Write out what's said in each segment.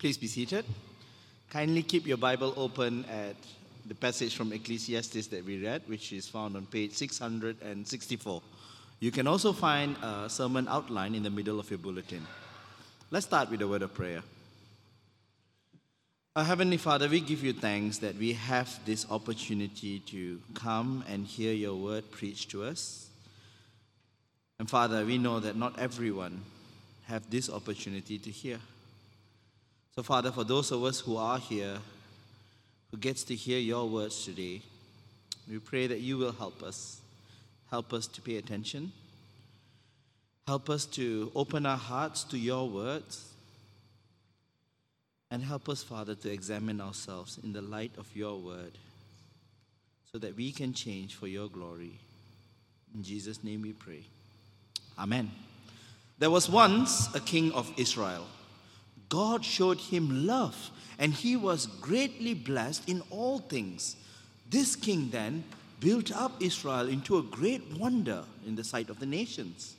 Please be seated. Kindly keep your Bible open at the passage from Ecclesiastes that we read, which is found on page 664. You can also find a sermon outline in the middle of your bulletin. Let's start with a word of prayer. Our Heavenly Father, we give you thanks that we have this opportunity to come and hear your word preached to us. And Father, we know that not everyone have this opportunity to hear. So Father, for those of us who are here, who gets to hear your words today, we pray that you will help us. Help us to pay attention. Help us to open our hearts to your words and help us, Father, to examine ourselves in the light of your word so that we can change for your glory. In Jesus' name we pray. Amen. There was once a king of Israel. God showed him love, and he was greatly blessed in all things. This king then built up Israel into a great wonder in the sight of the nations.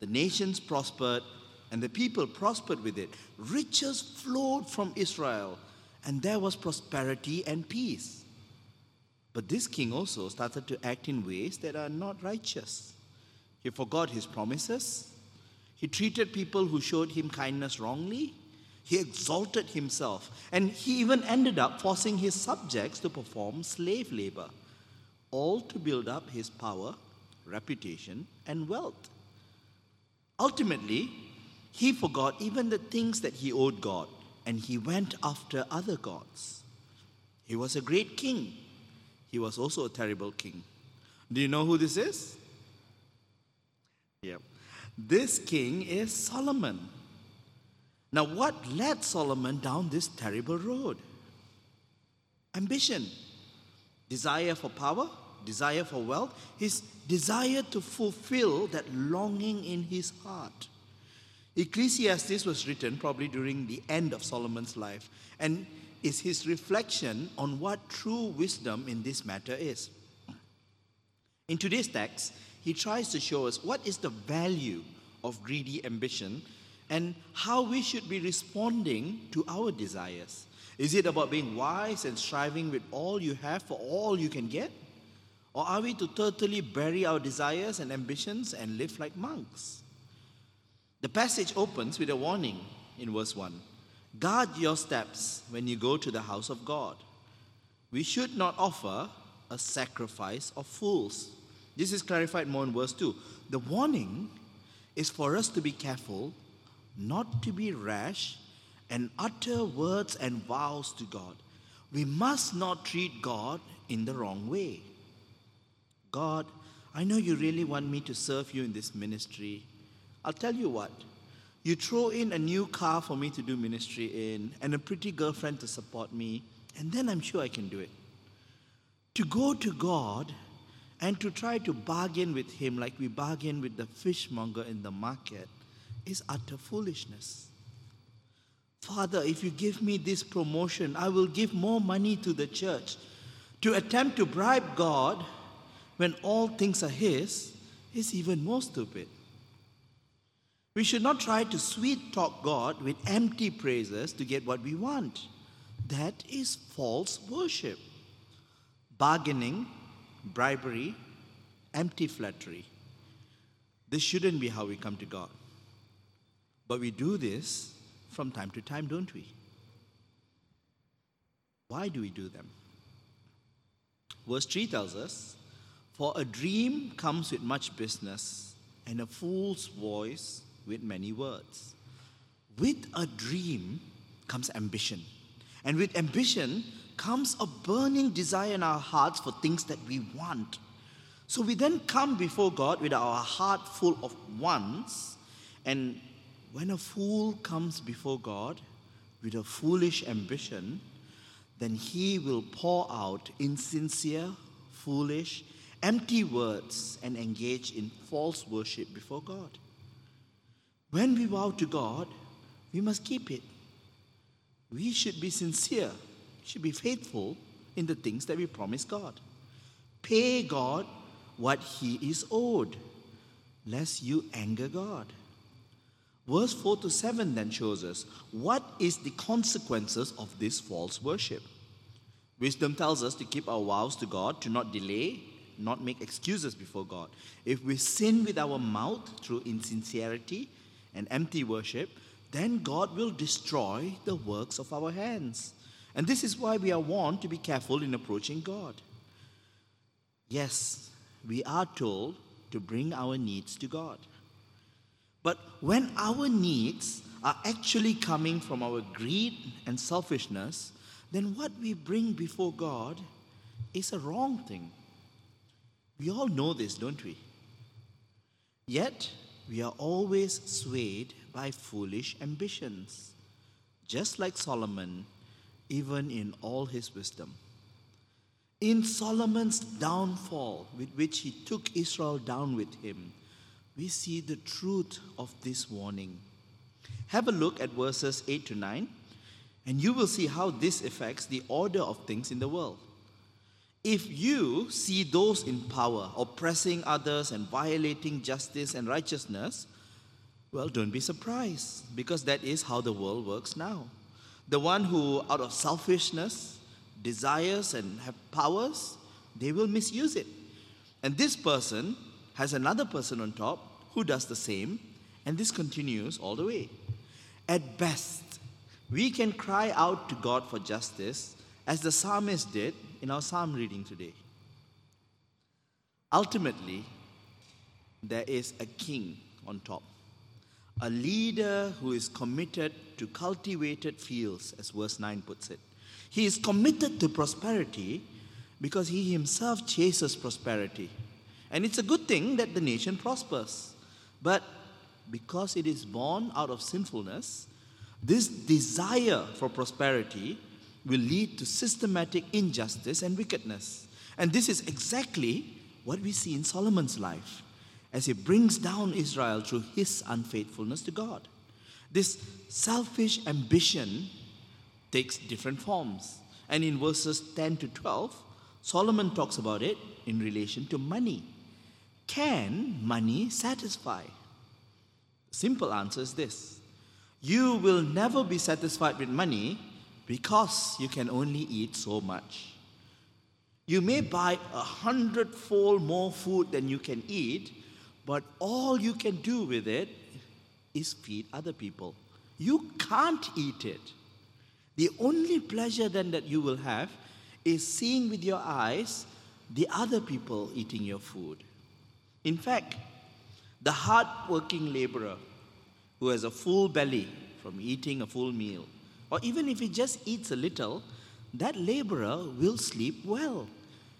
The nations prospered and the people prospered with it. Riches flowed from Israel, and there was prosperity and peace. But this king also started to act in ways that are not righteous. He forgot his promises. He treated people who showed him kindness wrongly. He exalted himself. And he even ended up forcing his subjects to perform slave labor, all to build up his power, reputation, and wealth. Ultimately, he forgot even the things that he owed God, and he went after other gods. He was a great king. He was also a terrible king. Do you know who this is? Yeah. This king is Solomon. Now, what led Solomon down this terrible road? Ambition, desire for power, desire for wealth, his desire to fulfill that longing in his heart. Ecclesiastes was written probably during the end of Solomon's life and is his reflection on what true wisdom in this matter is. In today's text, he tries to show us what is the value of greedy ambition and how we should be responding to our desires. Is it about being wise and striving with all you have for all you can get? Or are we to totally bury our desires and ambitions and live like monks? The passage opens with a warning in verse 1 Guard your steps when you go to the house of God. We should not offer a sacrifice of fools. This is clarified more in verse 2. The warning is for us to be careful, not to be rash, and utter words and vows to God. We must not treat God in the wrong way. God, I know you really want me to serve you in this ministry. I'll tell you what. You throw in a new car for me to do ministry in and a pretty girlfriend to support me, and then I'm sure I can do it. To go to God and to try to bargain with Him like we bargain with the fishmonger in the market is utter foolishness. Father, if you give me this promotion, I will give more money to the church. To attempt to bribe God when all things are His is even more stupid. We should not try to sweet talk God with empty praises to get what we want. That is false worship. Bargaining, bribery, empty flattery. This shouldn't be how we come to God. But we do this from time to time, don't we? Why do we do them? Verse 3 tells us For a dream comes with much business, and a fool's voice with many words. With a dream comes ambition. And with ambition comes a burning desire in our hearts for things that we want. So we then come before God with our heart full of wants. And when a fool comes before God with a foolish ambition, then he will pour out insincere, foolish, empty words and engage in false worship before God. When we vow to God, we must keep it. We should be sincere, should be faithful in the things that we promise God. Pay God what He is owed, lest you anger God. Verse 4 to 7 then shows us what is the consequences of this false worship. Wisdom tells us to keep our vows to God, to not delay, not make excuses before God. If we sin with our mouth through insincerity and empty worship, then God will destroy the works of our hands. And this is why we are warned to be careful in approaching God. Yes, we are told to bring our needs to God. But when our needs are actually coming from our greed and selfishness, then what we bring before God is a wrong thing. We all know this, don't we? Yet, we are always swayed by foolish ambitions, just like Solomon, even in all his wisdom. In Solomon's downfall, with which he took Israel down with him, we see the truth of this warning. Have a look at verses 8 to 9, and you will see how this affects the order of things in the world. If you see those in power oppressing others and violating justice and righteousness, well, don't be surprised because that is how the world works now. The one who, out of selfishness, desires and have powers, they will misuse it. And this person has another person on top who does the same, and this continues all the way. At best, we can cry out to God for justice as the psalmist did in our psalm reading today. Ultimately, there is a king on top, a leader who is committed to cultivated fields, as verse 9 puts it. He is committed to prosperity because he himself chases prosperity. And it's a good thing that the nation prospers. But because it is born out of sinfulness, this desire for prosperity will lead to systematic injustice and wickedness. And this is exactly what we see in Solomon's life as he brings down Israel through his unfaithfulness to God. This selfish ambition takes different forms. And in verses 10 to 12, Solomon talks about it in relation to money. Can money satisfy? Simple answer is this You will never be satisfied with money because you can only eat so much. You may buy a hundredfold more food than you can eat, but all you can do with it is feed other people. You can't eat it. The only pleasure then that you will have is seeing with your eyes the other people eating your food. In fact, the hard-working laborer who has a full belly from eating a full meal or even if he just eats a little, that laborer will sleep well.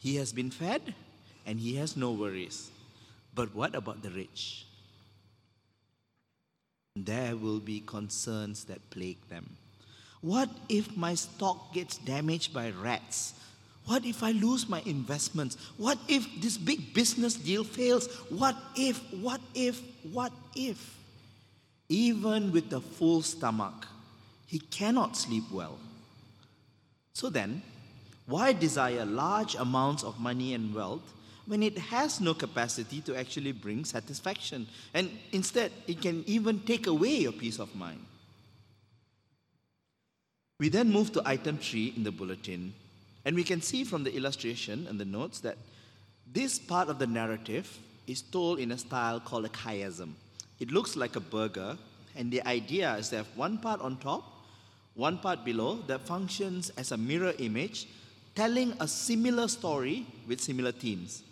He has been fed and he has no worries. But what about the rich? There will be concerns that plague them. What if my stock gets damaged by rats? What if I lose my investments? What if this big business deal fails? What if, what if, what if? Even with a full stomach, he cannot sleep well. So then, why desire large amounts of money and wealth when it has no capacity to actually bring satisfaction? And instead, it can even take away your peace of mind. We then move to item 3 in the bulletin, and we can see from the illustration and the notes that this part of the narrative is told in a style called a chiasm. It looks like a burger, and the idea is to have one part on top one part below that functions as a mirror image telling a similar story with similar themes.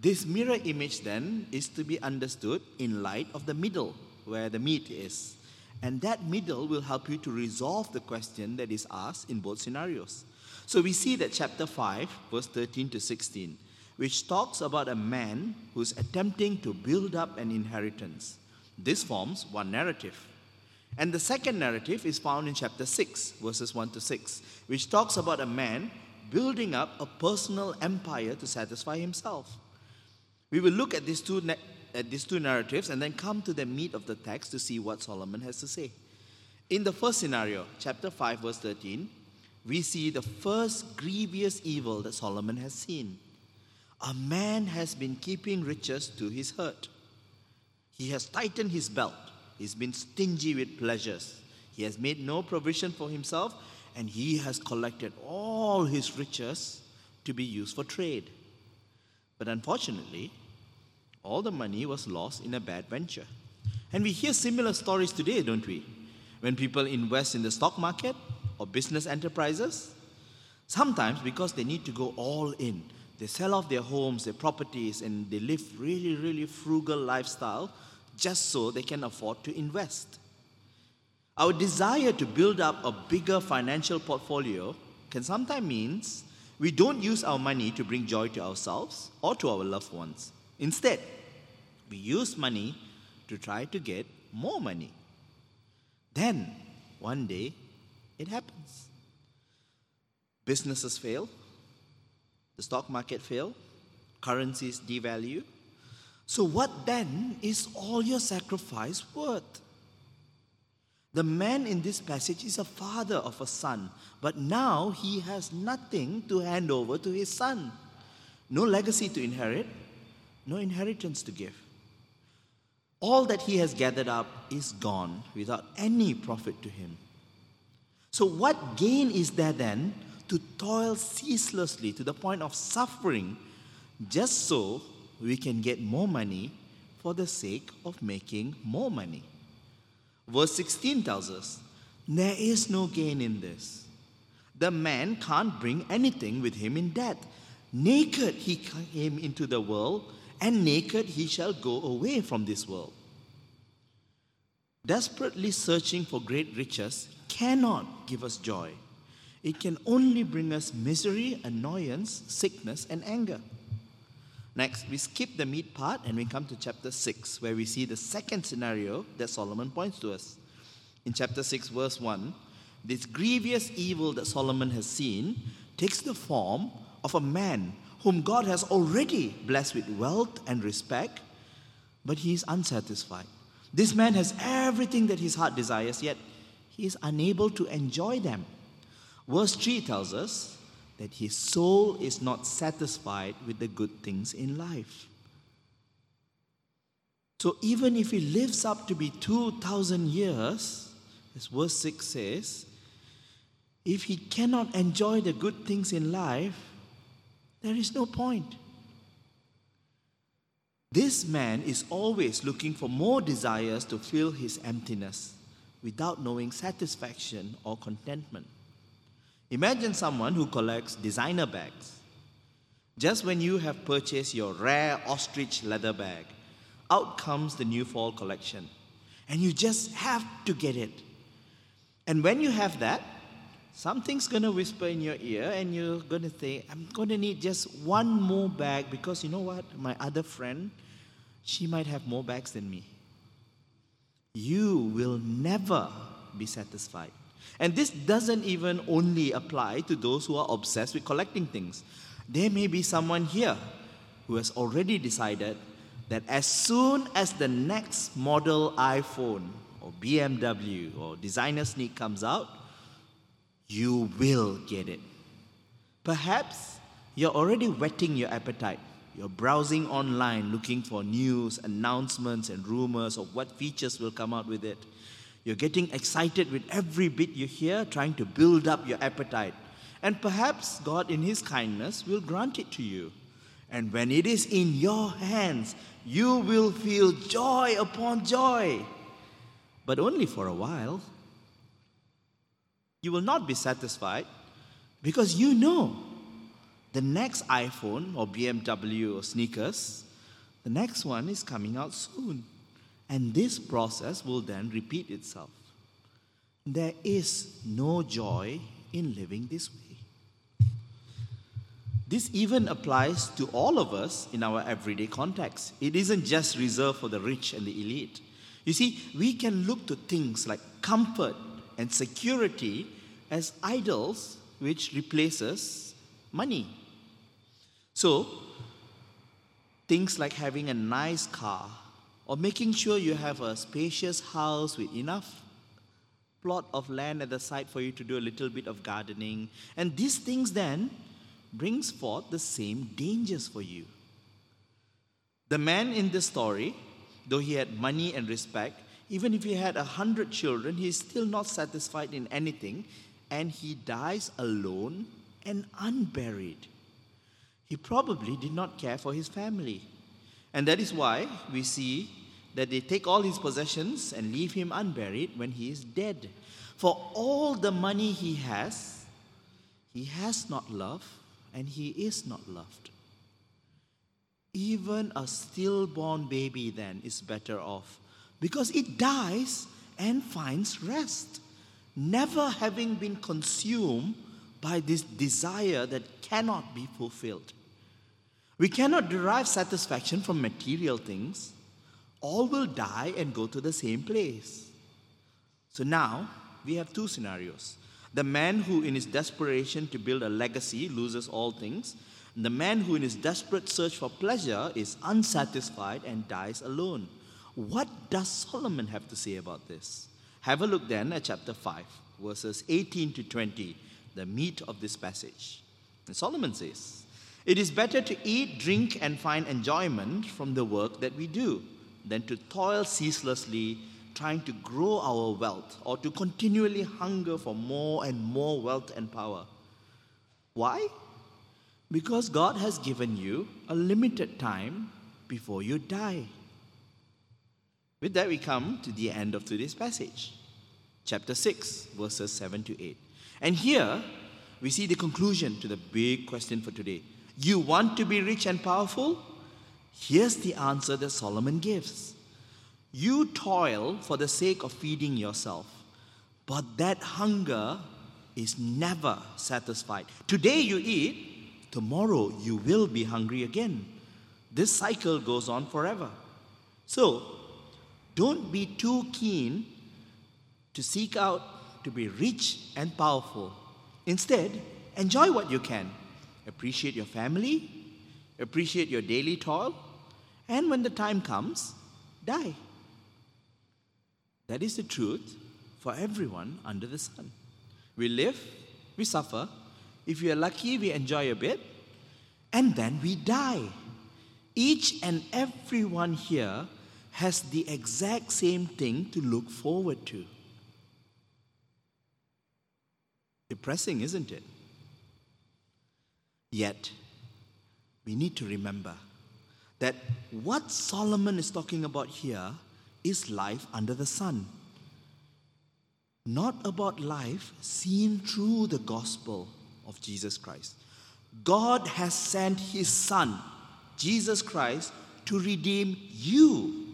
This mirror image then is to be understood in light of the middle, where the meat is. And that middle will help you to resolve the question that is asked in both scenarios. So we see that chapter 5, verse 13 to 16, which talks about a man who's attempting to build up an inheritance. This forms one narrative. And the second narrative is found in chapter 6, verses 1 to 6, which talks about a man building up a personal empire to satisfy himself. We will look at these two, na- at these two narratives and then come to the meat of the text to see what Solomon has to say. In the first scenario, chapter 5, verse 13, we see the first grievous evil that Solomon has seen. A man has been keeping riches to his hurt. He has tightened his belt He's been stingy with pleasures. He has made no provision for himself, and he has collected all his riches to be used for trade. But unfortunately, all the money was lost in a bad venture. And we hear similar stories today, don't we? When people invest in the stock market or business enterprises, sometimes because they need to go all in, they sell off their homes, their properties, and they live really, really frugal lifestyle just so they can afford to invest. Our desire to build up a bigger financial portfolio can sometimes mean we don't use our money to bring joy to ourselves or to our loved ones. Instead, we use money to try to get more money. Then, one day, it happens. Businesses fail, the stock market fail, currencies devalue. So, what then is all your sacrifice worth? The man in this passage is a father of a son, but now he has nothing to hand over to his son. No legacy to inherit, no inheritance to give. All that he has gathered up is gone without any profit to him. So, what gain is there then to toil ceaselessly to the point of suffering just so we can get more money for the sake of making more money? Verse 16 tells us there is no gain in this. The man can't bring anything with him in death. Naked he came into the world, and naked he shall go away from this world. Desperately searching for great riches cannot give us joy. It can only bring us misery, annoyance, sickness, and anger. Next, we skip the meat part and we come to chapter 6, where we see the second scenario that Solomon points to us. In chapter 6, verse 1, this grievous evil that Solomon has seen takes the form of a man whom God has already blessed with wealth and respect, but he is unsatisfied. This man has everything that his heart desires, yet he is unable to enjoy them. Verse 3 tells us that his soul is not satisfied with the good things in life. So even if he lives up to be 2,000 years, as verse 6 says, if he cannot enjoy the good things in life, there is no point. This man is always looking for more desires to fill his emptiness without knowing satisfaction or contentment. Imagine someone who collects designer bags. Just when you have purchased your rare ostrich leather bag, out comes the new fall collection. And you just have to get it. And when you have that, something's going to whisper in your ear, and you're going to say, I'm going to need just one more bag because you know what? My other friend, she might have more bags than me. You will never be satisfied. And this doesn't even only apply to those who are obsessed with collecting things. There may be someone here who has already decided that as soon as the next model iPhone or BMW or designer sneak comes out, you will get it. Perhaps you're already whetting your appetite. You're browsing online looking for news, announcements, and rumors of what features will come out with it. You're getting excited with every bit you hear, trying to build up your appetite. And perhaps God, in His kindness, will grant it to you. And when it is in your hands, you will feel joy upon joy. But only for a while. You will not be satisfied because you know the next iPhone or BMW or sneakers, the next one is coming out soon. And this process will then repeat itself. There is no joy in living this way. This even applies to all of us in our everyday context. It isn't just reserved for the rich and the elite. You see, we can look to things like comfort and security as idols which replaces money. So, things like having a nice car or making sure you have a spacious house with enough plot of land at the side for you to do a little bit of gardening. And these things then brings forth the same dangers for you. The man in this story, though he had money and respect, even if he had a hundred children, he is still not satisfied in anything, and he dies alone and unburied. He probably did not care for his family. And that is why we see that they take all his possessions and leave him unburied when he is dead. For all the money he has, he has not love and he is not loved. Even a stillborn baby then is better off because it dies and finds rest, never having been consumed by this desire that cannot be fulfilled. We cannot derive satisfaction from material things. All will die and go to the same place. So now we have two scenarios. The man who, in his desperation to build a legacy, loses all things. The man who, in his desperate search for pleasure, is unsatisfied and dies alone. What does Solomon have to say about this? Have a look then at chapter 5, verses 18 to 20, the meat of this passage. And Solomon says, It is better to eat, drink, and find enjoyment from the work that we do than to toil ceaselessly trying to grow our wealth or to continually hunger for more and more wealth and power. Why? Because God has given you a limited time before you die. With that, we come to the end of today's passage, chapter 6, verses 7 to 8. And here, we see the conclusion to the big question for today. You want to be rich and powerful? Here's the answer that Solomon gives You toil for the sake of feeding yourself, but that hunger is never satisfied. Today you eat, tomorrow you will be hungry again. This cycle goes on forever. So, don't be too keen to seek out to be rich and powerful. Instead, enjoy what you can. Appreciate your family, appreciate your daily toil, and when the time comes, die. That is the truth for everyone under the sun. We live, we suffer. If we are lucky, we enjoy a bit, and then we die. Each and every one here has the exact same thing to look forward to. Depressing, isn't it? Yet, we need to remember that what Solomon is talking about here is life under the sun. Not about life seen through the gospel of Jesus Christ. God has sent his Son, Jesus Christ, to redeem you,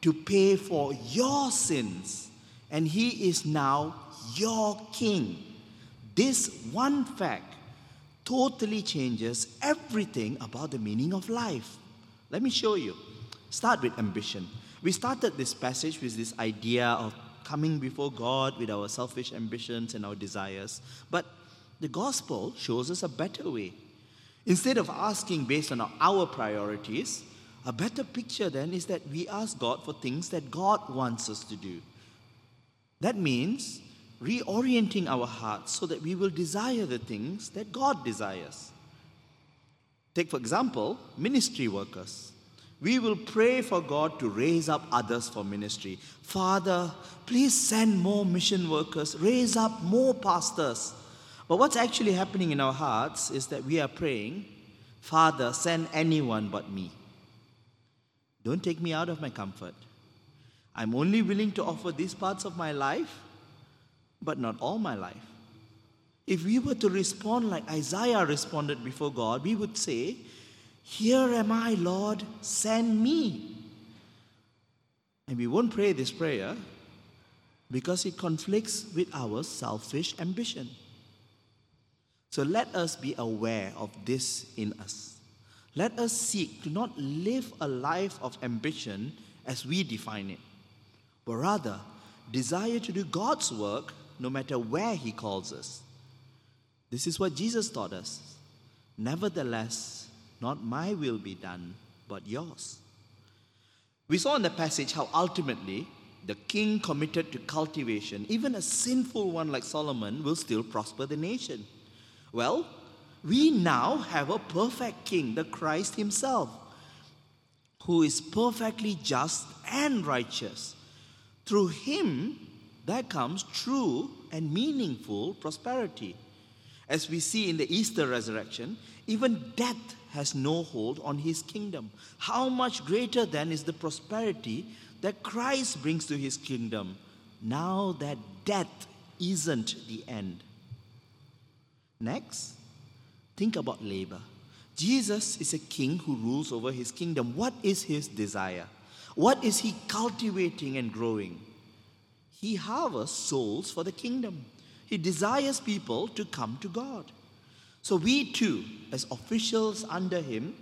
to pay for your sins, and he is now your king. This one fact totally changes everything about the meaning of life. Let me show you. Start with ambition. We started this passage with this idea of coming before God with our selfish ambitions and our desires. But the gospel shows us a better way. Instead of asking based on our priorities, a better picture then is that we ask God for things that God wants us to do. That means reorienting our hearts so that we will desire the things that God desires. Take, for example, ministry workers. We will pray for God to raise up others for ministry. Father, please send more mission workers, raise up more pastors. But what's actually happening in our hearts is that we are praying, Father, send anyone but me. Don't take me out of my comfort. I'm only willing to offer these parts of my life, but not all my life. If we were to respond like Isaiah responded before God, we would say, Here am I, Lord, send me. And we won't pray this prayer because it conflicts with our selfish ambition. So let us be aware of this in us. Let us seek to not live a life of ambition as we define it, but rather desire to do God's work no matter where He calls us. This is what Jesus taught us. Nevertheless, not my will be done, but yours. We saw in the passage how ultimately the king committed to cultivation, even a sinful one like Solomon, will still prosper the nation. Well, we now have a perfect king, the Christ himself, who is perfectly just and righteous. Through him, there comes true and meaningful prosperity. As we see in the Easter resurrection, even death has no hold on his kingdom. How much greater then is the prosperity that Christ brings to his kingdom now that death isn't the end? Next, think about labor. Jesus is a king who rules over his kingdom. What is his desire? What is he cultivating and growing? He harvests souls for the kingdom. He desires people to come to God. So we too, as officials under him,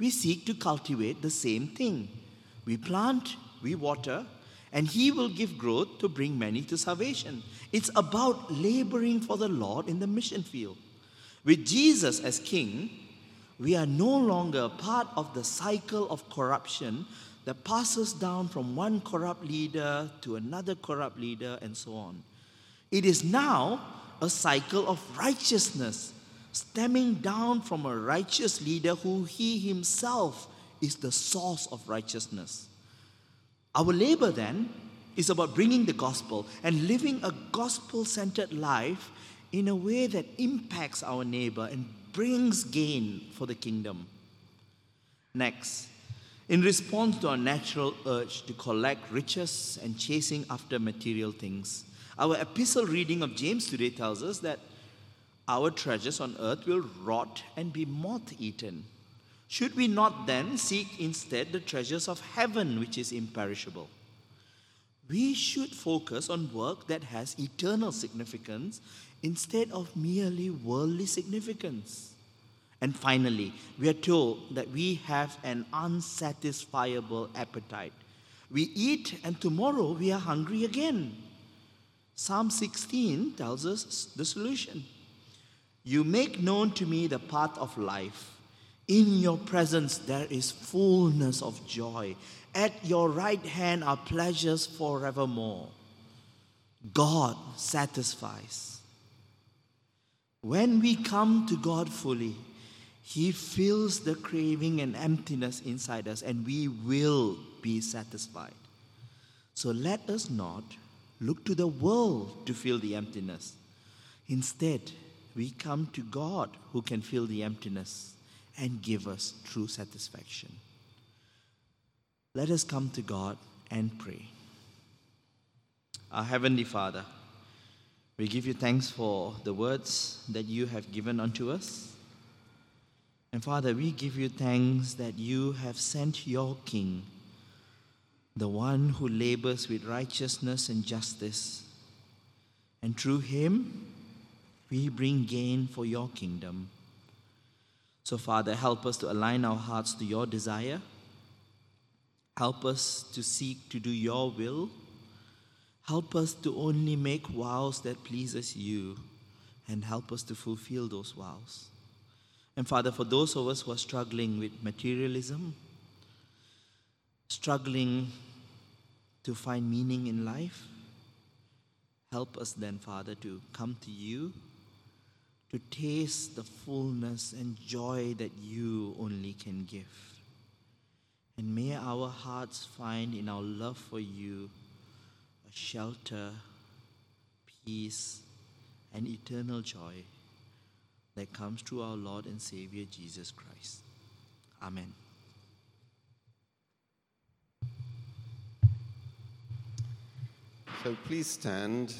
we seek to cultivate the same thing. We plant, we water, and he will give growth to bring many to salvation. It's about laboring for the Lord in the mission field. With Jesus as king, we are no longer part of the cycle of corruption that passes down from one corrupt leader to another corrupt leader and so on. It is now a cycle of righteousness stemming down from a righteous leader who he himself is the source of righteousness. Our labor then is about bringing the gospel and living a gospel centered life in a way that impacts our neighbor and brings gain for the kingdom. Next, in response to our natural urge to collect riches and chasing after material things, our epistle reading of James today tells us that our treasures on earth will rot and be moth eaten. Should we not then seek instead the treasures of heaven, which is imperishable? We should focus on work that has eternal significance instead of merely worldly significance. And finally, we are told that we have an unsatisfiable appetite. We eat, and tomorrow we are hungry again. Psalm 16 tells us the solution. You make known to me the path of life. In your presence there is fullness of joy. At your right hand are pleasures forevermore. God satisfies. When we come to God fully, He fills the craving and emptiness inside us, and we will be satisfied. So let us not look to the world to fill the emptiness. Instead, we come to God who can fill the emptiness and give us true satisfaction. Let us come to God and pray. Our Heavenly Father, we give you thanks for the words that you have given unto us. And Father, we give you thanks that you have sent your King the one who labors with righteousness and justice. And through him, we bring gain for your kingdom. So, Father, help us to align our hearts to your desire. Help us to seek to do your will. Help us to only make vows that pleases you and help us to fulfill those vows. And Father, for those of us who are struggling with materialism, struggling to find meaning in life, help us then, Father, to come to you, to taste the fullness and joy that you only can give. And may our hearts find in our love for you a shelter, peace, and eternal joy that comes through our Lord and Savior Jesus Christ. Amen. So please stand